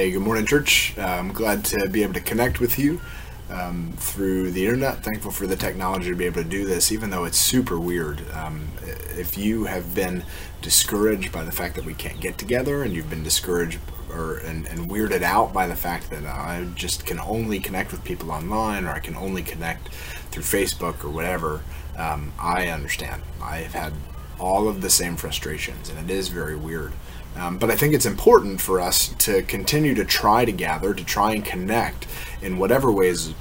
Hey, good morning, church. I'm glad to be able to connect with you um, through the internet. Thankful for the technology to be able to do this, even though it's super weird. Um, if you have been discouraged by the fact that we can't get together, and you've been discouraged or and, and weirded out by the fact that I just can only connect with people online, or I can only connect through Facebook or whatever, um, I understand. I have had all of the same frustrations, and it is very weird. Um, but I think it's important for us to continue to try to gather, to try and connect in whatever ways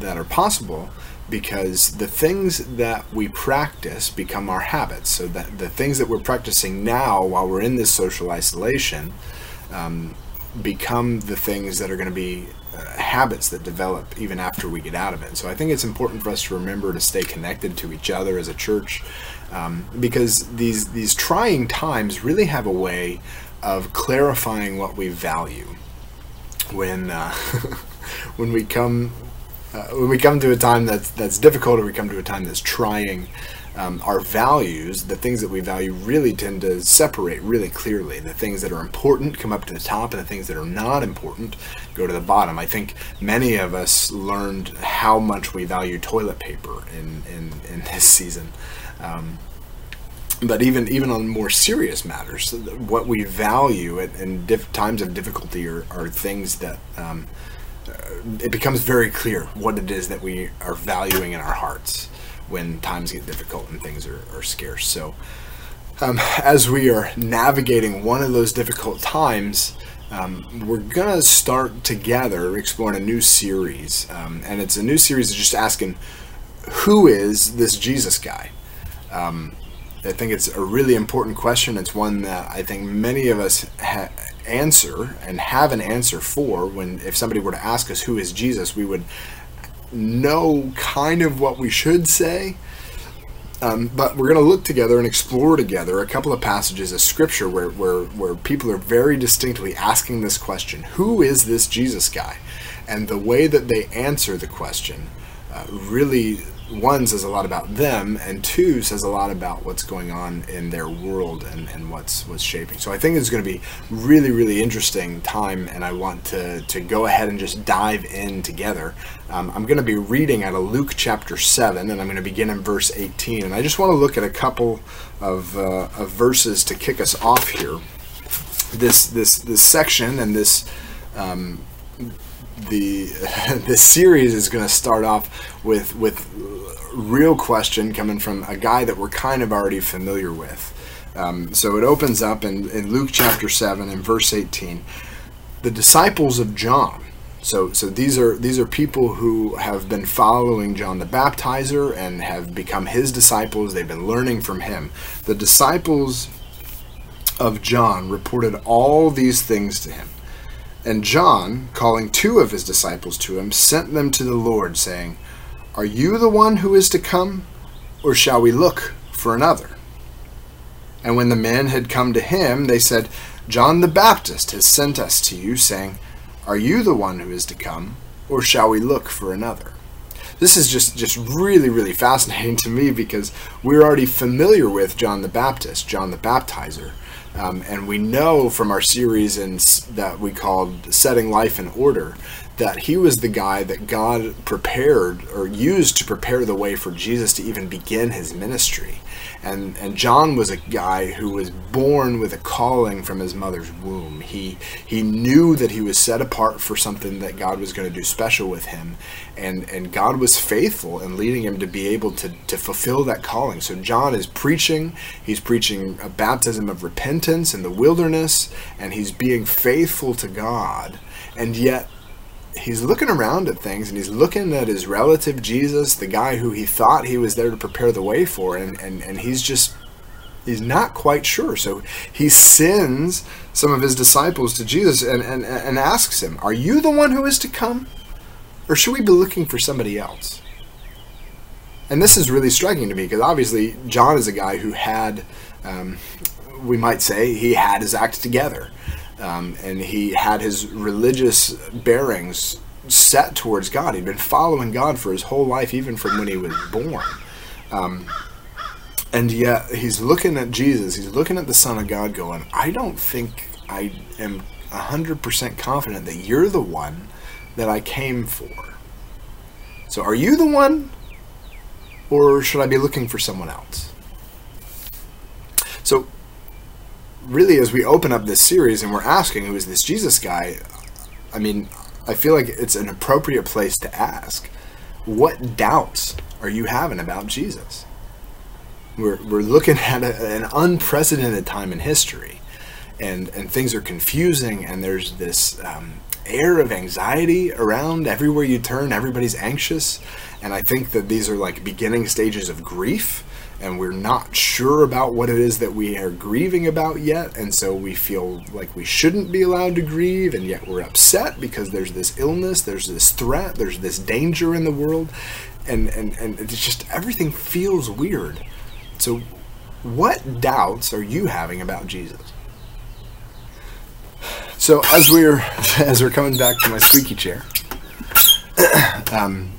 that are possible, because the things that we practice become our habits. So that the things that we're practicing now while we're in this social isolation um, become the things that are going to be uh, habits that develop even after we get out of it. So I think it's important for us to remember to stay connected to each other as a church um, because these these trying times really have a way of clarifying what we value when uh, when we come uh, when we come to a time that's that's difficult or we come to a time that's trying um, our values the things that we value really tend to separate really clearly. The things that are important come up to the top and the things that are not important go to the bottom. I think many of us learned how much we value toilet paper in in, in this season. Um, but even even on more serious matters, what we value in, in diff- times of difficulty are, are things that um, uh, it becomes very clear what it is that we are valuing in our hearts when times get difficult and things are, are scarce. So, um, as we are navigating one of those difficult times, um, we're gonna start together exploring a new series, um, and it's a new series of just asking, who is this Jesus guy? Um, I think it's a really important question. It's one that I think many of us ha- answer and have an answer for. When if somebody were to ask us who is Jesus, we would know kind of what we should say. Um, but we're going to look together and explore together a couple of passages of scripture where, where, where people are very distinctly asking this question Who is this Jesus guy? And the way that they answer the question uh, really one says a lot about them, and two says a lot about what's going on in their world and, and what's what's shaping. So I think it's going to be really really interesting time, and I want to to go ahead and just dive in together. Um, I'm going to be reading out of Luke chapter seven, and I'm going to begin in verse 18, and I just want to look at a couple of uh, of verses to kick us off here. This this this section and this. Um, the this series is going to start off with with real question coming from a guy that we're kind of already familiar with. Um, so it opens up in, in Luke chapter 7 and verse 18. The disciples of John. So, so these are these are people who have been following John the Baptizer and have become his disciples. They've been learning from him. The disciples of John reported all these things to him. And John, calling two of his disciples to him, sent them to the Lord, saying, are you the one who is to come, or shall we look for another? And when the men had come to him, they said, John the Baptist has sent us to you, saying, Are you the one who is to come, or shall we look for another? This is just, just really, really fascinating to me because we're already familiar with John the Baptist, John the Baptizer. Um, and we know from our series in, that we called Setting Life in Order that he was the guy that God prepared or used to prepare the way for Jesus to even begin his ministry. And and John was a guy who was born with a calling from his mother's womb. He he knew that he was set apart for something that God was going to do special with him. And and God was faithful in leading him to be able to to fulfill that calling. So John is preaching, he's preaching a baptism of repentance in the wilderness and he's being faithful to God. And yet he's looking around at things and he's looking at his relative Jesus, the guy who he thought he was there to prepare the way for, and, and, and he's just he's not quite sure. So he sends some of his disciples to Jesus and, and, and asks him, Are you the one who is to come? Or should we be looking for somebody else? And this is really striking to me because obviously John is a guy who had, um, we might say, he had his act together um, and he had his religious bearings set towards God. He'd been following God for his whole life, even from when he was born. Um, and yet he's looking at Jesus, he's looking at the Son of God, going, I don't think I am 100% confident that you're the one that I came for. So are you the one? Or should I be looking for someone else? So, really, as we open up this series and we're asking, who is this Jesus guy? I mean, I feel like it's an appropriate place to ask what doubts are you having about Jesus? We're, we're looking at a, an unprecedented time in history, and, and things are confusing, and there's this um, air of anxiety around everywhere you turn. Everybody's anxious, and I think that these are like beginning stages of grief and we're not sure about what it is that we are grieving about yet, and so we feel like we shouldn't be allowed to grieve, and yet we're upset because there's this illness, there's this threat, there's this danger in the world, and and and it's just everything feels weird. So, what doubts are you having about Jesus? So as we're as we're coming back to my squeaky chair, um,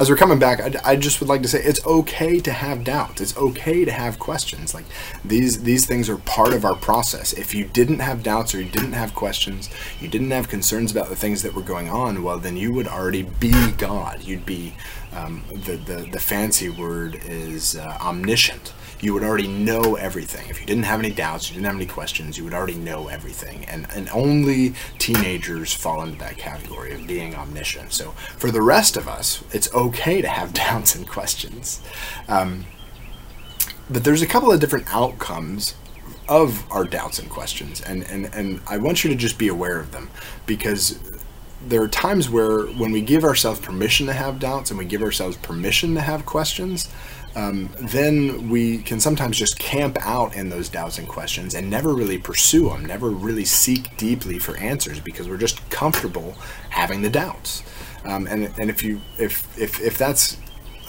as we're coming back, I, I, just would like to say it's okay to have doubts. It's okay to have questions. Like these these things are part of our process. If you didn't have doubts or you didn't have questions, you didn't have concerns about the things that were going on, well, then you would already be God. You'd be um, the, the the fancy word is uh, omniscient you would already know everything. If you didn't have any doubts, you didn't have any questions, you would already know everything. And, and only teenagers fall into that category of being omniscient. So for the rest of us, it's okay to have doubts and questions. Um, but there's a couple of different outcomes of our doubts and questions. And, and, and I want you to just be aware of them because there are times where when we give ourselves permission to have doubts and we give ourselves permission to have questions, um, then we can sometimes just camp out in those doubts and questions and never really pursue them, never really seek deeply for answers because we're just comfortable having the doubts. Um, and and if you if if if that's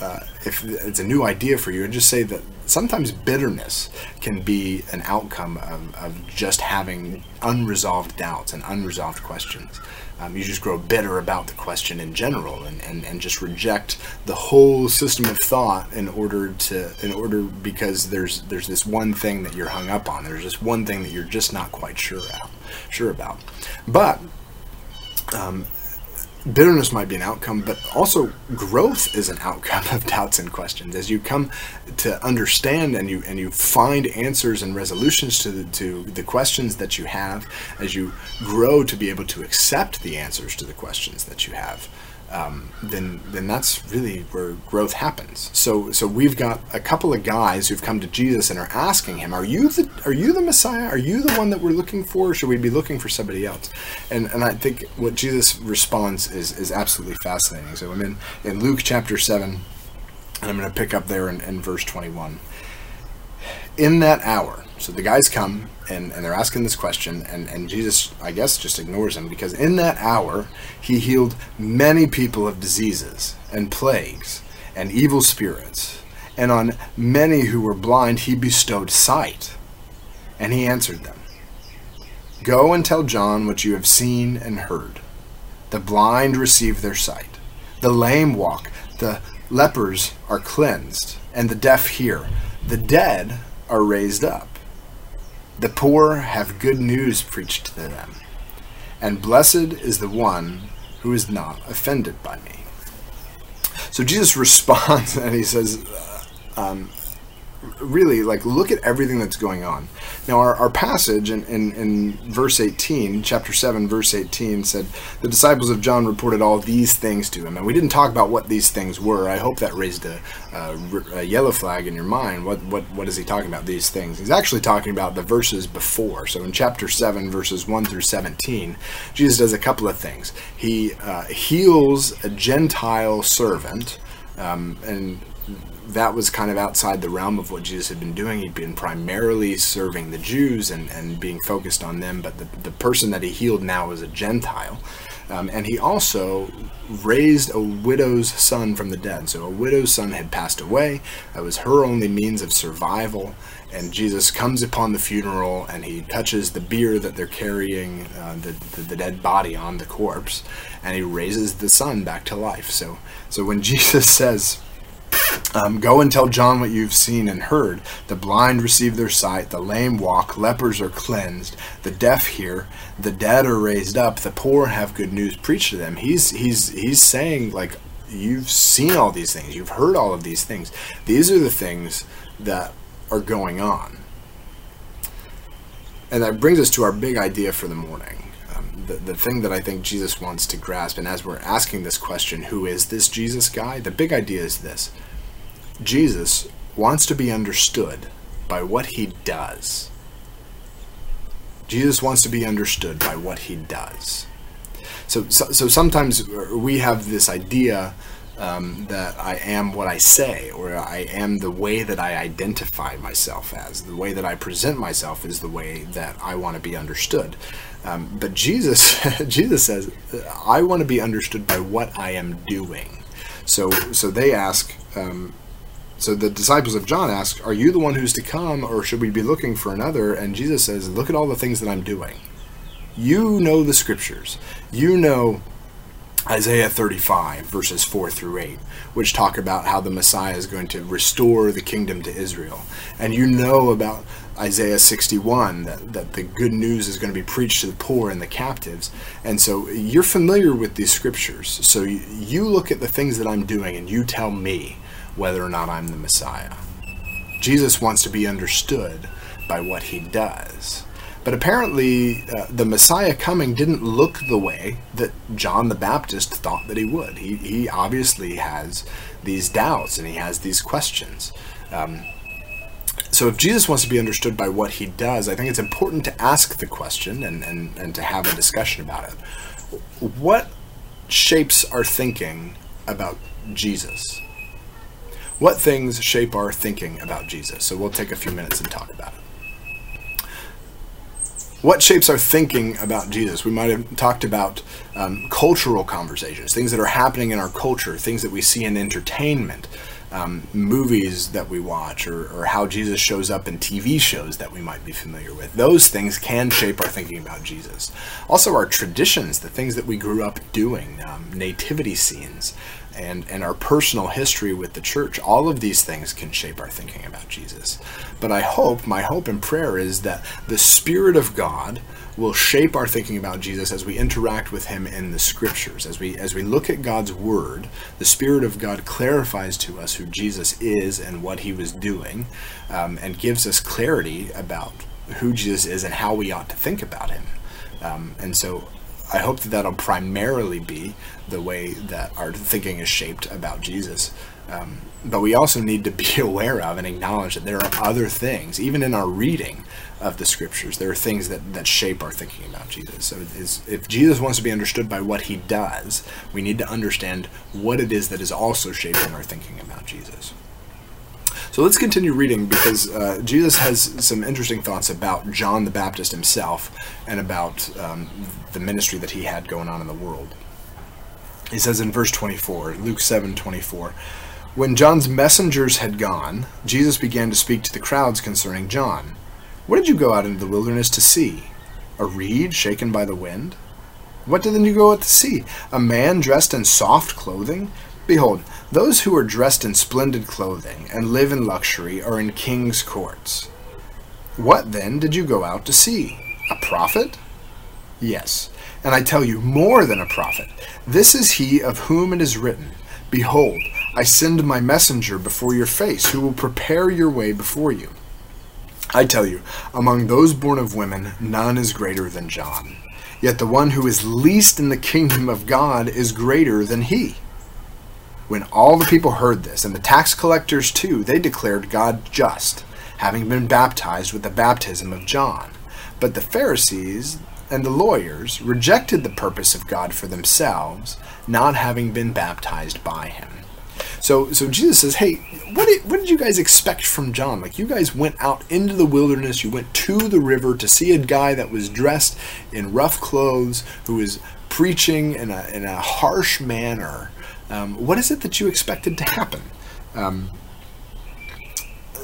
uh, if it's a new idea for you, and just say that sometimes bitterness can be an outcome of, of just having unresolved doubts and unresolved questions. Um, you just grow bitter about the question in general and, and, and just reject the whole system of thought in order to in order because there's there's this one thing that you're hung up on. There's this one thing that you're just not quite sure out sure about. But um, bitterness might be an outcome, but also growth is an outcome of doubts and questions. As you come to understand and you and you find answers and resolutions to the, to the questions that you have, as you grow to be able to accept the answers to the questions that you have, um, then then that's really where growth happens. So so we've got a couple of guys who've come to Jesus and are asking him, "Are you the are you the Messiah? Are you the one that we're looking for? Or should we be looking for somebody else?" And and I think what Jesus responds is is absolutely fascinating. So I'm in in Luke chapter seven, and I'm going to pick up there in, in verse twenty one. In that hour, so the guys come and, and they're asking this question, and, and Jesus, I guess, just ignores them because in that hour he healed many people of diseases and plagues and evil spirits, and on many who were blind he bestowed sight. And he answered them Go and tell John what you have seen and heard. The blind receive their sight, the lame walk, the lepers are cleansed, and the deaf hear, the dead are raised up the poor have good news preached to them, and blessed is the one who is not offended by me. So Jesus responds and he says, uh, um, really like look at everything that's going on. Now our, our passage in, in, in, verse 18 chapter 7 verse 18 said the disciples of john reported all these things to him. And we didn't talk about what these things were. I hope that raised a, a, a yellow flag in your mind. What, what, what is he talking about these things? He's actually talking about the verses before. So in chapter 7 verses 1 through 17 jesus does a couple of things. He uh, heals a gentile servant um, and that was kind of outside the realm of what Jesus had been doing. He'd been primarily serving the Jews and, and being focused on them, but the, the person that he healed now was a Gentile. Um, and he also raised a widow's son from the dead. So a widow's son had passed away. That was her only means of survival. And Jesus comes upon the funeral and he touches the bier that they're carrying uh, the, the, the dead body on the corpse, and he raises the son back to life. So so when Jesus says, Um, Go and tell John what you've seen and heard. The blind receive their sight, the lame walk, lepers are cleansed, the deaf hear, the dead are raised up, the poor have good news preached to them. He's he's he's saying like you've seen all these things, you've heard all of these things. These are the things that are going on. And that brings us to our big idea for the morning. Um, the, the thing that I think Jesus wants to grasp, and as we're asking this question, who is this Jesus guy? The big idea is this Jesus wants to be understood by what he does. Jesus wants to be understood by what he does. So, so, so sometimes we have this idea um, that I am what I say, or I am the way that I identify myself as. The way that I present myself is the way that I want to be understood. Um, but Jesus, Jesus says, I want to be understood by what I am doing. So, so they ask. Um, so the disciples of John ask, "Are you the one who's to come, or should we be looking for another?" And Jesus says, "Look at all the things that I'm doing. You know the scriptures. You know Isaiah 35, verses 4 through 8, which talk about how the Messiah is going to restore the kingdom to Israel. And you know about Isaiah 61, that, that the good news is going to be preached to the poor and the captives. And so you're familiar with these scriptures. So you, you look at the things that I'm doing and you tell me whether or not I'm the Messiah. Jesus wants to be understood by what he does. But apparently, uh, the Messiah coming didn't look the way that John the Baptist thought that he would. He, he obviously has these doubts and he has these questions. Um, so, if Jesus wants to be understood by what he does, I think it's important to ask the question and, and, and to have a discussion about it. What shapes our thinking about Jesus? What things shape our thinking about Jesus? So, we'll take a few minutes and talk about it what shapes our thinking about Jesus? We might have talked about um, cultural conversations, things that are happening in our culture, things that we see in entertainment, um, movies that we watch, or, or, how Jesus shows up in TV shows that we might be familiar with. Those things can shape our thinking about Jesus. Also, our traditions, the things that we grew up doing, um, nativity scenes, and, and our personal history with the church, all of these things can shape our thinking about Jesus. But I hope, my hope and prayer is that the Spirit of God will shape our thinking about Jesus as we interact with him in the scriptures. As we as we look at God's word, the Spirit of God clarifies to us who Jesus is and what he was doing, um, and gives us clarity about who Jesus is and how we ought to think about him. Um, and so I hope that that'll primarily be the way that our thinking is shaped about Jesus. Um, but we also need to be aware of and acknowledge that there are other things, even in our reading of the scriptures, there are things that, that shape our thinking about Jesus. So if Jesus wants to be understood by what he does, we need to understand what it is that is also shaping our thinking about Jesus. So let's continue reading because uh, Jesus has some interesting thoughts about John the Baptist himself and about um, the ministry that he had going on in the world. He says in verse 24, Luke 7 24, When John's messengers had gone, Jesus began to speak to the crowds concerning John. What did you go out into the wilderness to see? A reed shaken by the wind? What did then you go out to see? A man dressed in soft clothing? Behold, those who are dressed in splendid clothing and live in luxury are in king's courts. What then did you go out to see? A prophet? Yes, and I tell you, more than a prophet. This is he of whom it is written Behold, I send my messenger before your face, who will prepare your way before you. I tell you, among those born of women, none is greater than John. Yet the one who is least in the kingdom of God is greater than he. When all the people heard this, and the tax collectors too, they declared God just, having been baptized with the baptism of John. But the Pharisees and the lawyers rejected the purpose of God for themselves, not having been baptized by him. So, so Jesus says, "Hey, what did, what did you guys expect from John? Like you guys went out into the wilderness, you went to the river to see a guy that was dressed in rough clothes, who was preaching in a in a harsh manner, um, what is it that you expected to happen? Um,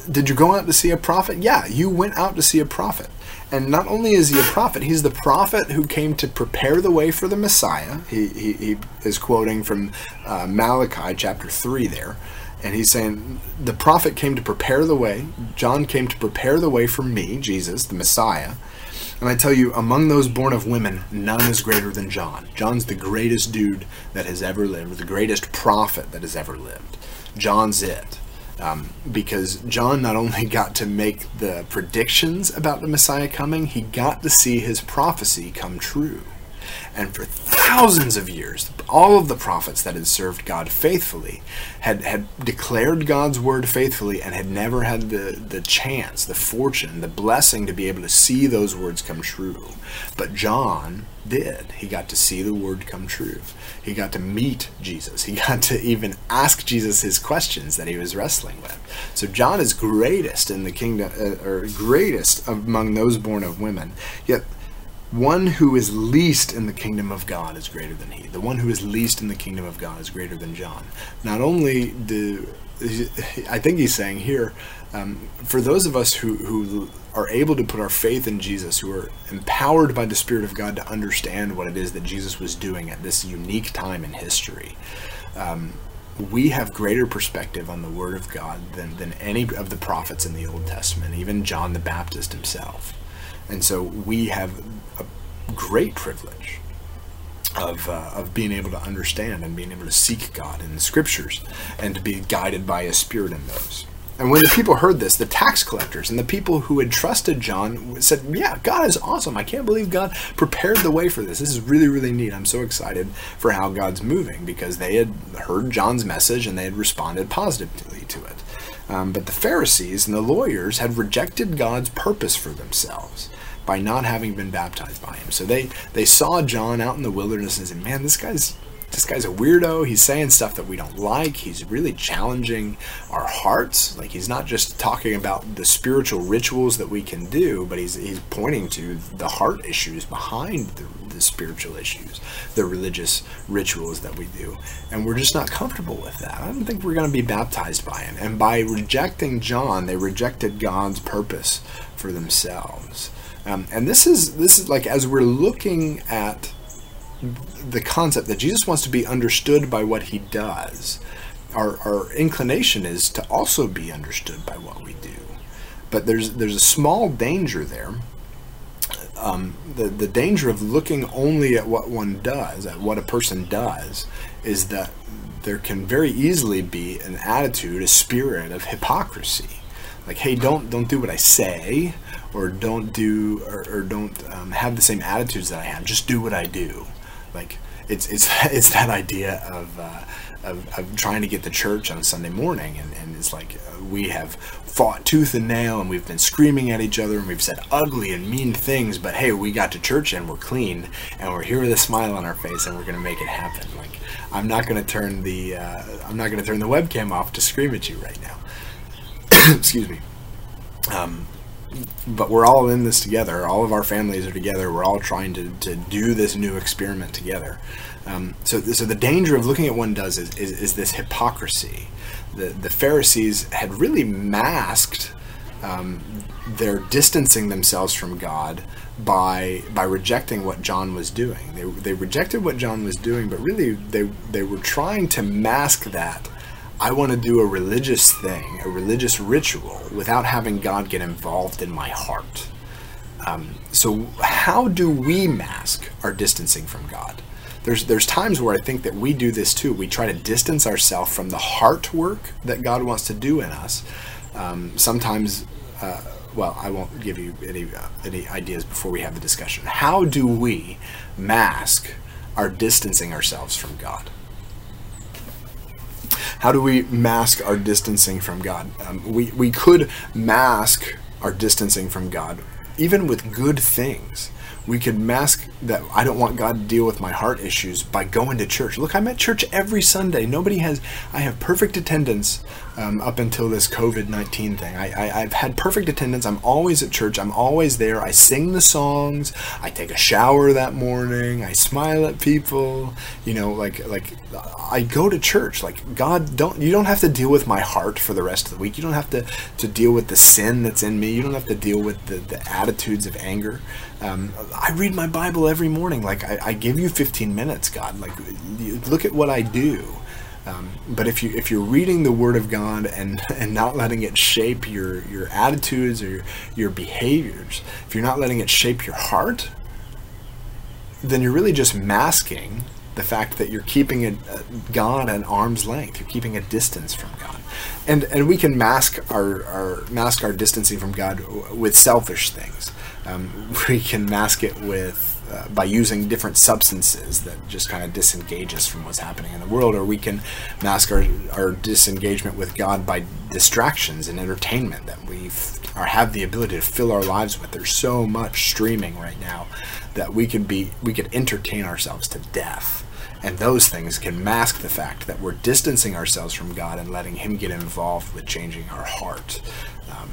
did you go out to see a prophet? Yeah, you went out to see a prophet. And not only is he a prophet, he's the prophet who came to prepare the way for the Messiah. He, he, he is quoting from uh, Malachi chapter 3 there. And he's saying, the prophet came to prepare the way. John came to prepare the way for me, Jesus, the Messiah. And I tell you, among those born of women, none is greater than John. John's the greatest dude that has ever lived, the greatest prophet that has ever lived. John's it. Um, because John not only got to make the predictions about the Messiah coming, he got to see his prophecy come true. And for thousands of years, all of the prophets that had served God faithfully had, had declared God's word faithfully and had never had the, the chance, the fortune, the blessing to be able to see those words come true. But John did. He got to see the word come true. He got to meet Jesus. He got to even ask Jesus his questions that he was wrestling with. So John is greatest in the kingdom, uh, or greatest among those born of women. Yet one who is least in the kingdom of God is greater than he. The one who is least in the kingdom of God is greater than John. Not only do I think he's saying here, um, for those of us who, who are able to put our faith in Jesus, who are empowered by the Spirit of God to understand what it is that Jesus was doing at this unique time in history, um, we have greater perspective on the Word of God than, than any of the prophets in the Old Testament, even John the Baptist himself. And so we have great privilege of, uh, of being able to understand and being able to seek God in the scriptures and to be guided by His Spirit in those. And when the people heard this, the tax collectors and the people who had trusted John said, Yeah, God is awesome. I can't believe God prepared the way for this. This is really, really neat. I'm so excited for how God's moving because they had heard John's message and they had responded positively to it. Um, but the Pharisees and the lawyers had rejected God's purpose for themselves by not having been baptized by him. So they they saw John out in the wilderness and said, "Man, this guy's this guy's a weirdo. He's saying stuff that we don't like. He's really challenging our hearts. Like he's not just talking about the spiritual rituals that we can do, but he's he's pointing to the heart issues behind the, the spiritual issues, the religious rituals that we do. And we're just not comfortable with that. I don't think we're going to be baptized by him. And by rejecting John, they rejected God's purpose for themselves. Um, and this is this is like as we're looking at the concept that Jesus wants to be understood by what he does. Our, our inclination is to also be understood by what we do. But there's there's a small danger there. Um, the the danger of looking only at what one does, at what a person does, is that there can very easily be an attitude, a spirit of hypocrisy. Like, hey, don't don't do what I say, or don't do or, or don't um, have the same attitudes that I have. Just do what I do. Like it's it's it's that idea of. Uh, of, of, trying to get to church on a Sunday morning, and, and it's like uh, we have fought tooth and nail, and we've been screaming at each other, and we've said ugly and mean things. But hey, we got to church and we're clean, and we're here with a smile on our face, and we're gonna make it happen. Like I'm not gonna turn the uh, I'm not gonna turn the webcam off to scream at you right now. Excuse me. Um, but we're all in this together. All of our families are together. We're all trying to, to do this new experiment together. Um, so, so the danger of looking at one does is, is, is, this hypocrisy. The, the Pharisees had really masked um, their distancing themselves from God by by rejecting what John was doing. They, they rejected what John was doing, but really they they were trying to mask that I want to do a religious thing, a religious ritual, without having God get involved in my heart. Um, so, how do we mask our distancing from God? There's there's times where I think that we do this too. We try to distance ourselves from the heart work that God wants to do in us. Um, sometimes, uh, well, I won't give you any uh, any ideas before we have the discussion. How do we mask our distancing ourselves from God? How do we mask our distancing from God? Um, we, we could mask our distancing from God even with good things we could mask that I don't want God to deal with my heart issues by going to church. Look, I'm at church every Sunday. Nobody has, I have perfect attendance um, up until this COVID 19 thing. I, I, I've had perfect attendance. I'm always at church. I'm always there. I sing the songs. I take a shower that morning. I smile at people. You know, like, like I go to church. Like, God, don't, you don't have to deal with my heart for the rest of the week. You don't have to, to deal with the sin that's in me. You don't have to deal with the, the attitudes of anger. Um, I read my Bible every morning. Like I, I, give you 15 minutes, God. Like look at what I do. Um, but if you if you're reading the Word of God and and not letting it shape your your attitudes or your, your behaviors, if you're not letting it shape your heart, then you're really just masking the fact that you're keeping a, a God at arm's length. You're keeping a distance from God, and and we can mask our, our mask our distancing from God with selfish things. Um, we can mask it with uh, by using different substances that just kind of disengage us from what's happening in the world, or we can mask our, our disengagement with God by distractions and entertainment that we are have the ability to fill our lives with. There's so much streaming right now that we could be we could entertain ourselves to death. And those things can mask the fact that we're distancing ourselves from God and letting Him get involved with changing our heart. Um,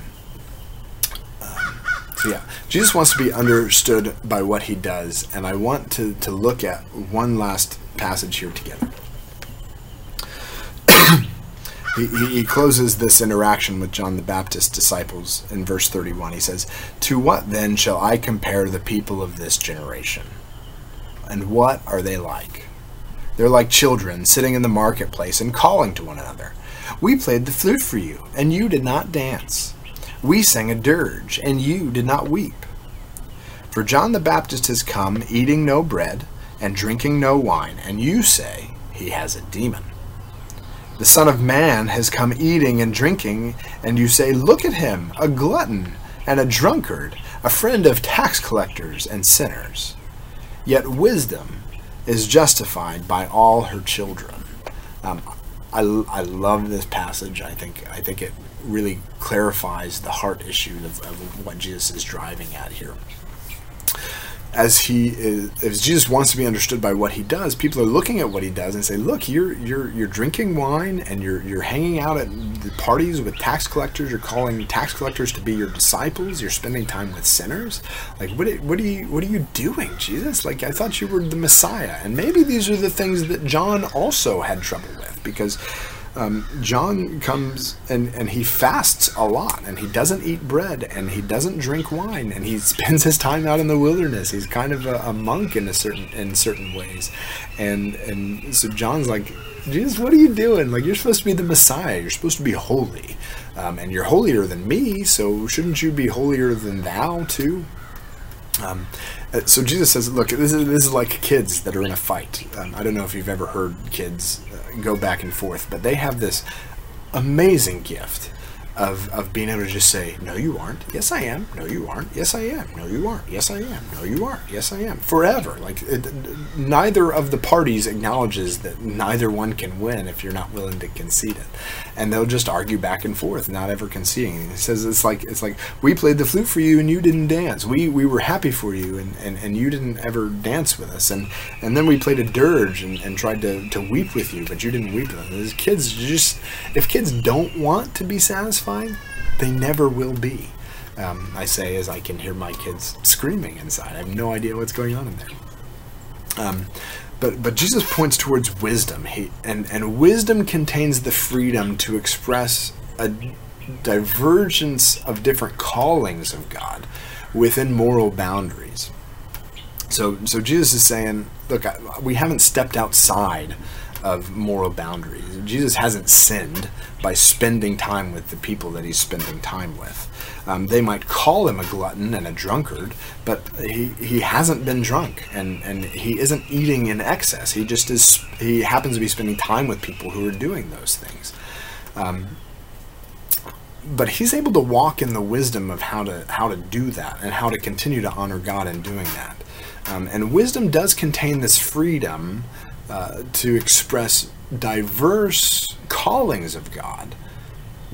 um, so yeah, Jesus wants to be understood by what he does, and I want to, to look at one last passage here together. He, he closes this interaction with John the Baptist's disciples in verse 31. He says, To what then shall I compare the people of this generation? And what are they like? They're like children sitting in the marketplace and calling to one another. We played the flute for you, and you did not dance. We sang a dirge, and you did not weep. For John the Baptist has come, eating no bread, and drinking no wine, and you say, He has a demon. The Son of Man has come eating and drinking, and you say, Look at him, a glutton and a drunkard, a friend of tax collectors and sinners. Yet wisdom is justified by all her children. Um, I, I love this passage. I think I think it really clarifies the heart issue of, of what Jesus is driving at here. As he is, if Jesus wants to be understood by what he does, people are looking at what he does and say, "Look, you're you're you're drinking wine and you're you're hanging out at the parties with tax collectors. You're calling tax collectors to be your disciples. You're spending time with sinners. Like, what what are you what are you doing, Jesus? Like, I thought you were the Messiah, and maybe these are the things that John also had trouble with because." Um, John comes and, and he fasts a lot and he doesn't eat bread and he doesn't drink wine and he spends his time out in the wilderness. He's kind of a, a monk in a certain in certain ways, and and so John's like, Jesus, what are you doing? Like you're supposed to be the Messiah. You're supposed to be holy, um, and you're holier than me. So shouldn't you be holier than thou too? Um, uh, so Jesus says, "Look, this is this is like kids that are in a fight. Um, I don't know if you've ever heard kids go back and forth, but they have this amazing gift of, of being able to just say, No, you aren't. Yes, I am. No, you aren't. Yes, I am. No, you aren't. Yes, I am. No, you aren't. Yes, I am. Forever. Like, it, neither of the parties acknowledges that neither one can win if you're not willing to concede it. And they'll just argue back and forth, not ever conceding. It says it's like, it's like, we played the flute for you and you didn't dance. We, we were happy for you and, and, and you didn't ever dance with us. And, and then we played a dirge and, and tried to, to weep with you, but you didn't weep with us. Kids, just, if kids don't want to be satisfied, they never will be. Um, I say as I can hear my kids screaming inside. I have no idea what's going on in there. Um, but but Jesus points towards wisdom. He and and wisdom contains the freedom to express a divergence of different callings of God within moral boundaries. So so Jesus is saying, look, we haven't stepped outside of moral boundaries. Jesus hasn't sinned by spending time with the people that he's spending time with. Um, they might call him a glutton and a drunkard, but he, he hasn't been drunk and, and he isn't eating in excess. He just is, he happens to be spending time with people who are doing those things. Um, but he's able to walk in the wisdom of how to how to do that and how to continue to honor God in doing that. Um, and wisdom does contain this freedom uh, to express diverse callings of God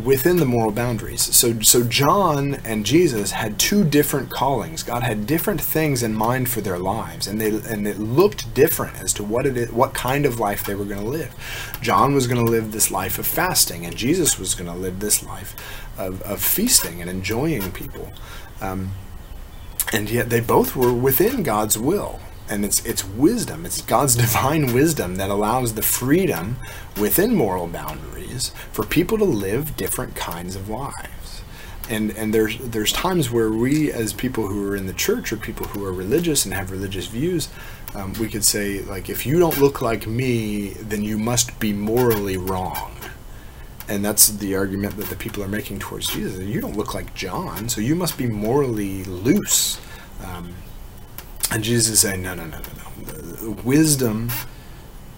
within the moral boundaries. So, so John and Jesus had two different callings. God had different things in mind for their lives, and they and it looked different as to what it what kind of life they were going to live. John was going to live this life of fasting, and Jesus was going to live this life of, of feasting and enjoying people. Um, and yet they both were within God's will and it's it's wisdom it's god's divine wisdom that allows the freedom within moral boundaries for people to live different kinds of lives and and there's there's times where we as people who are in the church or people who are religious and have religious views um, we could say, like, if you don't look like me, then you must be morally wrong. And that's the argument that the people are making towards Jesus. You don't look like John, so you must be morally loose. Um, and Jesus is saying, no, no, no, no, no. Wisdom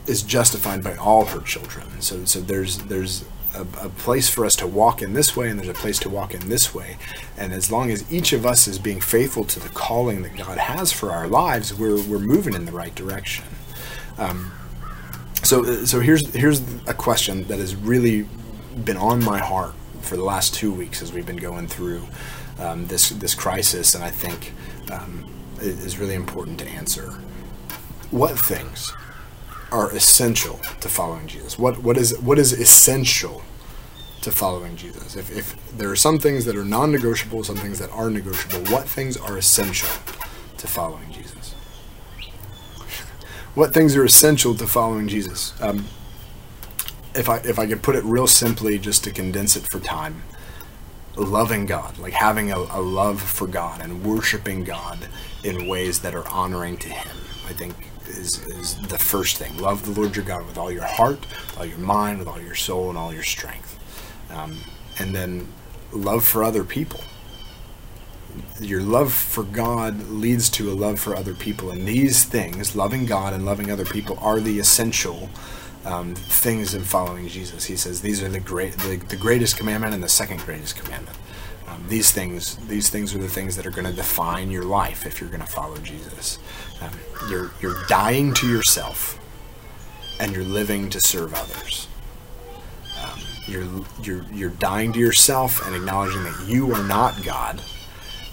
is justified by all her children. So, so there's there's a, a, place for us to walk in this way, and there's a place to walk in this way. And as long as each of us is being faithful to the calling that God has for our lives, we're we're moving in the right direction. Um, so, so here's here's a question that has really been on my heart for the last two weeks as we've been going through um, this this crisis, and I think um, is really important to answer. What things are essential to following Jesus? What what is what is essential to following Jesus? If, if there are some things that are non-negotiable, some things that are negotiable, what things are essential to following Jesus? what things are essential to following Jesus? Um, if I if I could put it real simply, just to condense it for time, loving God, like having a, a love for God and worshiping God in ways that are honoring to Him. I think is, is the first thing. Love the Lord your God with all your heart, with all your mind, with all your soul, and all your strength. Um, and then love for other people. Your love for God leads to a love for other people. And these things, loving God and loving other people, are the essential um, things in following Jesus. He says these are the great, the, the greatest commandment and the second greatest commandment. Um, these things, these things are the things that are going to define your life if you're going to follow Jesus. Um, you're you're dying to yourself, and you're living to serve others. Um, you're you're you're dying to yourself and acknowledging that you are not God,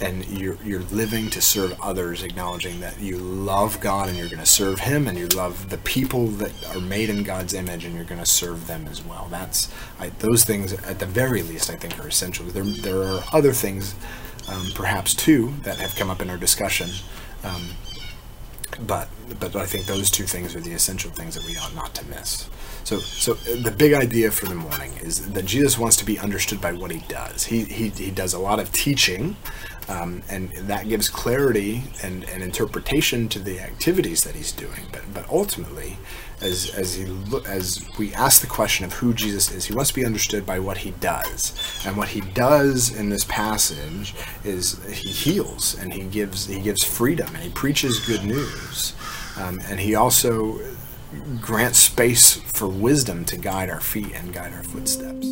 and you're you're living to serve others, acknowledging that you love God and you're going to serve Him, and you love the people that are made in God's image, and you're going to serve them as well. That's I, those things, at the very least, I think are essential. There there are other things, um, perhaps too, that have come up in our discussion. Um, but but I think those two things are the essential things that we ought not to miss. So so the big idea for the morning is that Jesus wants to be understood by what he does. He he, he does a lot of teaching, um, and that gives clarity and, and interpretation to the activities that he's doing. But but ultimately, as as he as we ask the question of who Jesus is, he wants to be understood by what he does. And what he does in this passage is he heals and he gives he gives freedom and he preaches good news. Um, and he also grants space for wisdom to guide our feet and guide our footsteps.